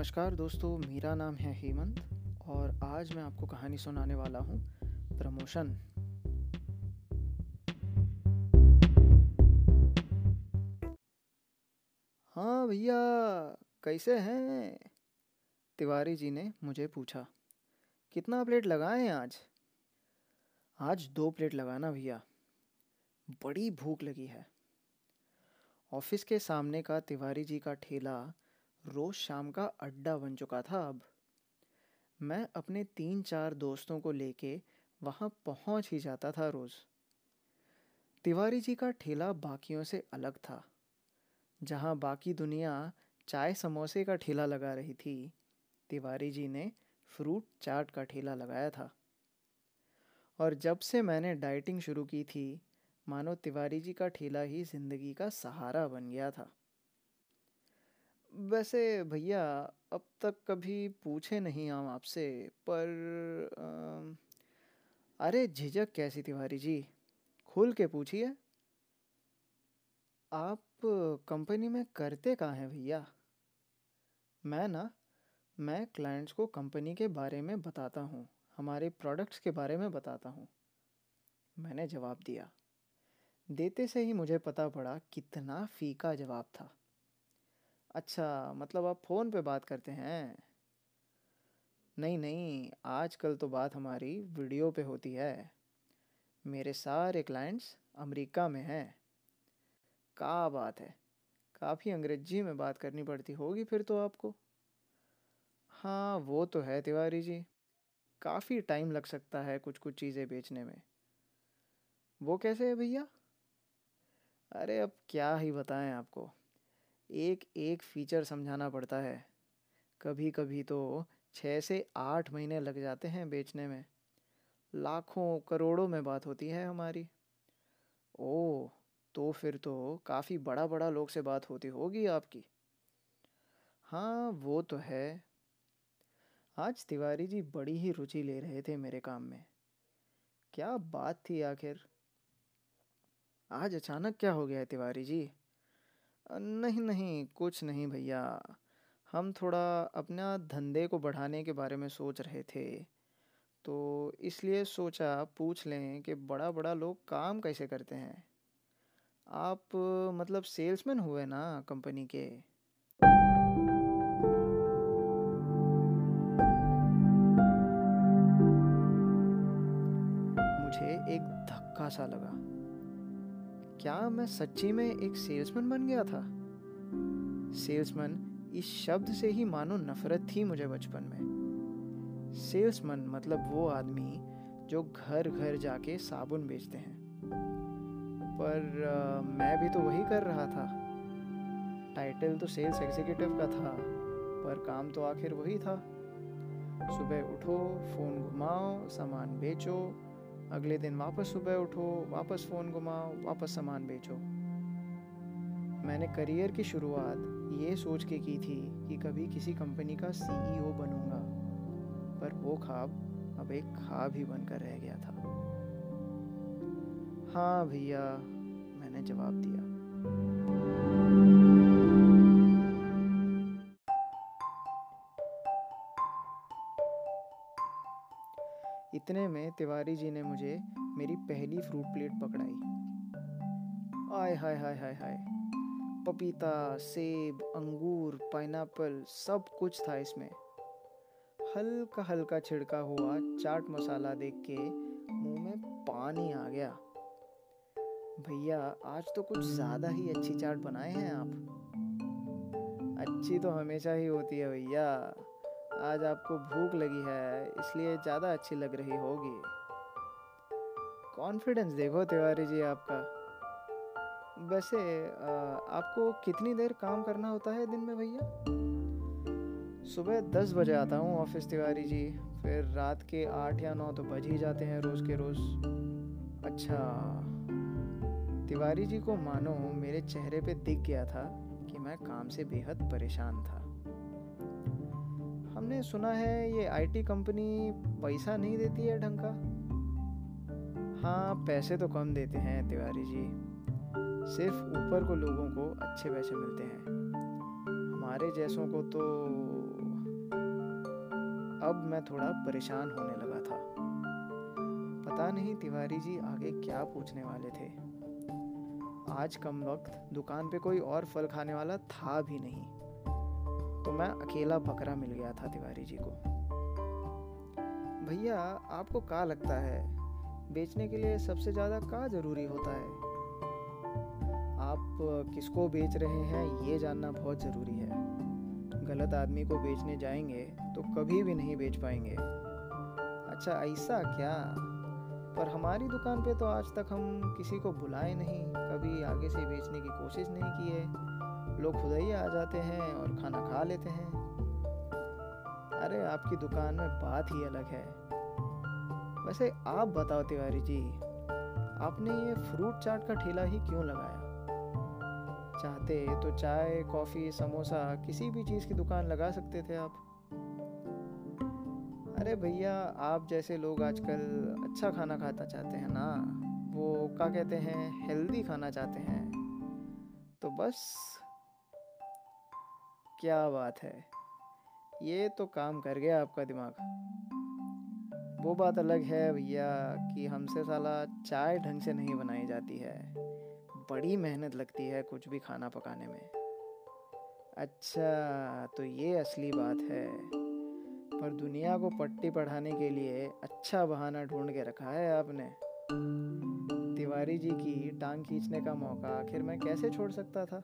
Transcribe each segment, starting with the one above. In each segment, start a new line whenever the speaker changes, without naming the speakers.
नमस्कार दोस्तों, मेरा नाम है हेमंत और आज मैं आपको कहानी सुनाने वाला हूँ, प्रमोशन। हाँ भैया, कैसे हैं? तिवारी जी ने मुझे पूछा, कितना प्लेट लगाएँ आज? आज दो प्लेट लगाना भैया, बड़ी भूख लगी है। ऑफ़िस के सामने का तिवारी जी का ठेला रोज शाम का अड्डा बन चुका था अब। मैं अपने तीन चार दोस्तों को लेके वहाँ पहुँच ही जाता था रोज़। तिवारी जी का ठेला बाकियों से अलग था, जहाँ बाकी दुनिया चाय समोसे का ठेला लगा रही थी। तिवारी जी ने फ्रूट चाट का ठेला लगाया था। और जब से मैंने डाइटिंग शुरू की थी, मानो तिवारी जी का ठेला ही ज़िंदगी का सहारा बन गया था। वैसे भैया अब तक कभी पूछे नहीं हम आपसे पर आ, अरे झिझक कैसी तिवारी जी? खुल के पूछिए। आप कंपनी में करते कहाँ हैं भैया? मैं ना मैं क्लाइंट्स को कंपनी के बारे में बताता हूँ हमारे प्रोडक्ट्स के बारे में बताता हूँ। मैंने जवाब दिया। देते से ही मुझे पता पड़ा कितना फीका जवाब था। अच्छा मतलब आप फ़ोन पे बात करते हैं? नहीं नहीं, आजकल तो बात हमारी वीडियो पे होती है। मेरे सारे क्लाइंट्स अमेरिका में हैं। का बात है। काफ़ी अंग्रेज़ी में बात करनी पड़ती होगी फिर तो आपको। हाँ वो तो है तिवारी जी। काफ़ी टाइम लग सकता है कुछ कुछ चीज़ें बेचने में। वो कैसे है भैया? अरे, अब क्या ही बताएँ आपको। एक एक फीचर समझाना पड़ता है। कभी कभी तो छः से आठ महीने लग जाते हैं बेचने में। लाखों, करोड़ों में बात होती है हमारी। ओह तो फिर तो काफ़ी बड़ा बड़ा लोग से बात होती होगी आपकी। हाँ वो तो है। आज तिवारी जी बड़ी ही रुचि ले रहे थे मेरे काम में। क्या बात थी आखिर। आज अचानक क्या हो गया है तिवारी जी? नहीं नहीं, कुछ नहीं भैया। हम थोड़ा अपना धंधे को बढ़ाने के बारे में सोच रहे थे। तो इसलिए सोचा पूछ लें कि बड़ा बड़ा लोग काम कैसे करते हैं? आप मतलब सेल्समैन हुए ना कंपनी के? मुझे एक धक्का सा लगा। क्या मैं सच्ची में एक सेल्समैन बन गया था? सेल्समैन इस शब्द से ही मानो नफरत थी मुझे बचपन में। सेल्समैन मतलब वो आदमी जो घर घर जाके साबुन बेचते हैं। पर आ, मैं भी तो वही कर रहा था। टाइटल तो सेल्स एग्जीक्यूटिव का था पर काम तो आखिर वही था। सुबह उठो फ़ोन घुमाओ सामान बेचो अगले दिन वापस सुबह उठो, वापस फ़ोन घुमाओ, वापस सामान बेचो। मैंने करियर की शुरुआत ये सोच के की थी कि कभी किसी कंपनी का सीईओ बनूँगा, पर वो ख्वाब अब एक ख्वाब ही बनकर रह गया था। हाँ भैया, मैंने जवाब दिया। इतने में तिवारी जी ने मुझे मेरी पहली फ्रूट प्लेट पकड़ाई। आय, हाय हाय हाय हाय। पपीता, सेब, अंगूर, पाइनएप्पल, सब कुछ था इसमें। हल्का हल्का छिड़का हुआ चाट मसाला देख के मुँह में पानी आ गया। भैया, आज तो कुछ ज़्यादा ही अच्छी चाट बनाए हैं आप। अच्छी तो हमेशा ही होती है भैया। आज आपको भूख लगी है, इसलिए ज़्यादा अच्छी लग रही होगी। कॉन्फिडेंस देखो तिवारी जी आपका। वैसे आपको कितनी देर काम करना होता है दिन में भैया? सुबह दस बजे आता हूँ ऑफ़िस तिवारी जी, फिर रात के आठ या नौ तो बज ही जाते हैं रोज़ के रोज़। अच्छा तिवारी जी को मानो मेरे चेहरे पे दिख गया था कि मैं काम से बेहद परेशान था। हमने सुना है ये आईटी कंपनी पैसा नहीं देती है ढंग का। हाँ पैसे तो कम देते हैं तिवारी जी। सिर्फ़ ऊपर को लोगों को अच्छे पैसे मिलते हैं। हमारे जैसों को तो अब मैं थोड़ा परेशान होने लगा था। पता नहीं तिवारी जी आगे क्या पूछने वाले थे। आज कम वक्त दुकान पे कोई और फल खाने वाला था भी नहीं। तो मैं अकेला बकरा मिल गया था तिवारी जी को। भैया, आपको क्या लगता है? बेचने के लिए सबसे ज़्यादा का ज़रूरी होता है? आप किसको बेच रहे हैं, ये जानना बहुत ज़रूरी है। गलत आदमी को बेचने जाएँगे तो कभी भी नहीं बेच पाएँगे। अच्छा ऐसा क्या? पर हमारी दुकान पे तो आज तक हम किसी को बुलाए नहीं, कभी आगे से बेचने की कोशिश नहीं की है। लोग खुद ही आ जाते हैं और खाना खा लेते हैं। अरे, आपकी दुकान में बात ही अलग है। वैसे आप बताओ तिवारी जी, आपने ये फ्रूट चाट का ठेला ही क्यों लगाया? चाहते तो चाय, कॉफ़ी, समोसा, किसी भी चीज़ की दुकान लगा सकते थे आप। अरे भैया, आप जैसे लोग आजकल अच्छा खाना खाता चाहते हैं ना, वो क्या कहते हैं हेल्दी खाना चाहते हैं। तो बस क्या बात है? ये तो काम कर गया आपका दिमाग। वो बात अलग है भैया कि हमसे साला चाय ढंग से नहीं बनाई जाती है। बड़ी मेहनत लगती है कुछ भी खाना पकाने में। अच्छा तो ये असली बात है। पर दुनिया को पट्टी पढ़ाने के लिए अच्छा बहाना ढूंढ के रखा है आपने। तिवारी जी की टांग खींचने का मौका आखिर मैं कैसे छोड़ सकता था?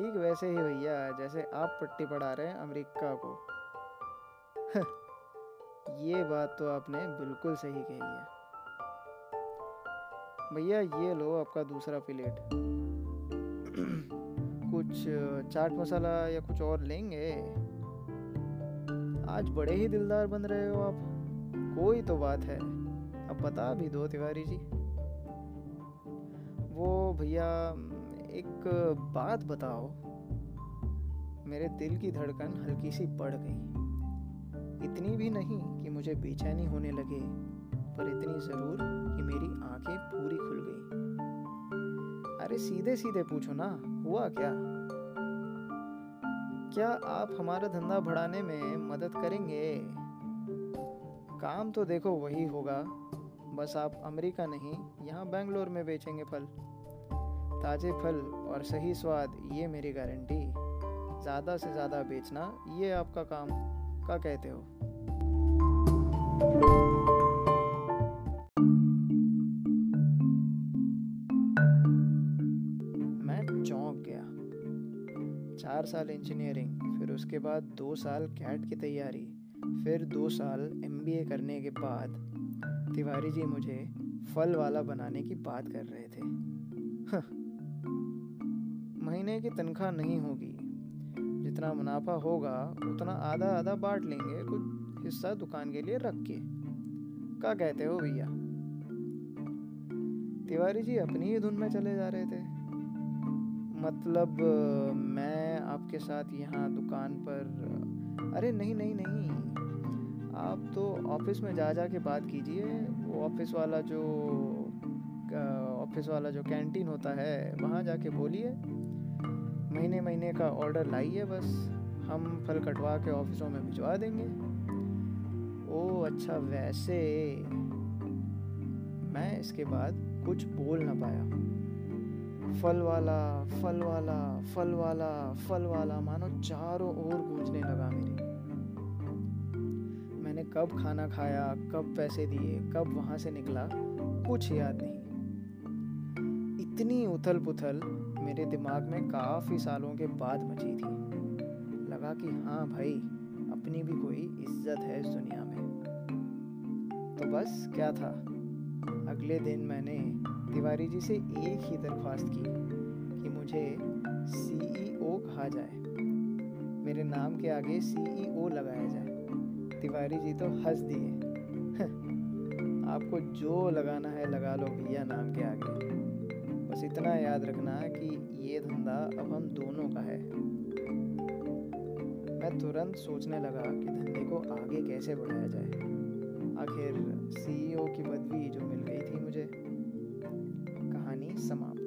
ठीक वैसे ही भैया, जैसे आप पट्टी पढ़ा रहे हैं अमेरिका को। ये बात तो आपने बिल्कुल सही कही है। भैया, ये लो आपका दूसरा प्लेट। कुछ चाट मसाला या कुछ और लेंगे? आज बड़े ही दिलदार बन रहे हो आप। कोई तो बात है। अब बता भी दो तिवारी जी। वो भैया एक बात बताओ। मेरे दिल की धड़कन हल्की सी बढ़ गई। इतनी भी नहीं कि मुझे बेचैनी होने लगे, पर इतनी ज़रूर कि मेरी आँखें पूरी खुल गई। अरे सीधे सीधे पूछो ना, हुआ क्या? क्या आप हमारा धंधा बढ़ाने में मदद करेंगे? काम तो देखो वही होगा। बस आप अमेरिका नहीं, यहाँ बेंगलोर में बेचेंगे फल। ताज़े फल और सही स्वाद, ये मेरी गारंटी। ज़्यादा से ज़्यादा बेचना, ये आपका काम, का कहते हो? मैं चौंक गया। चार साल इंजीनियरिंग, फिर उसके बाद दो साल कैट की तैयारी, फिर दो साल एमबीए करने के बाद तिवारी जी मुझे फल वाला बनाने की बात कर रहे थे। महीने की तनख्वाह नहीं होगी। जितना मुनाफा होगा, उतना आधा आधा बांट लेंगे कुछ हिस्सा दुकान के लिए रख के। क्या कहते हो भैया? तिवारी जी अपनी ही धुन में चले जा रहे थे। मतलब मैं आपके साथ यहाँ दुकान पर, अरे नहीं नहीं नहीं। आप तो ऑफ़िस में जा जा के बात कीजिए। वो ऑफ़िस वाला जो ऑफ़िस वाला जो कैंटीन होता है, वहाँ जाके बोलिए। महीने महीने का ऑर्डर लाइए बस। हम फल कटवा के ऑफिसों में भिजवा देंगे। ओ अच्छा वैसे मैं इसके बाद कुछ बोल ना पाया। फल वाला फल वाला फल वाला फल वाला, मानो चारों ओर गूंजने लगा मेरे। मैंने कब खाना खाया, कब पैसे दिए, कब वहाँ से निकला, कुछ याद नहीं। इतनी उथल पुथल मेरे दिमाग में काफ़ी सालों के बाद मची थी। लगा कि हाँ भाई, अपनी भी कोई इज़्ज़त है इस दुनिया में। तो बस क्या था? अगले दिन मैंने तिवारी जी से एक ही दरख्वास्त की कि मुझे सीईओ e कहा जाए। मेरे नाम के आगे सीईओ e लगाया जाए। तिवारी जी तो हंस दिए। आपको जो लगाना है लगा लो भैया नाम के आगे। बस इतना याद रखना कि ये धंधा अब हम दोनों का है। मैं तुरंत सोचने लगा कि धंधे को आगे कैसे बढ़ाया जाए। आखिर सीईओ की पदवी जो मिल गई थी मुझे। कहानी समाप्त।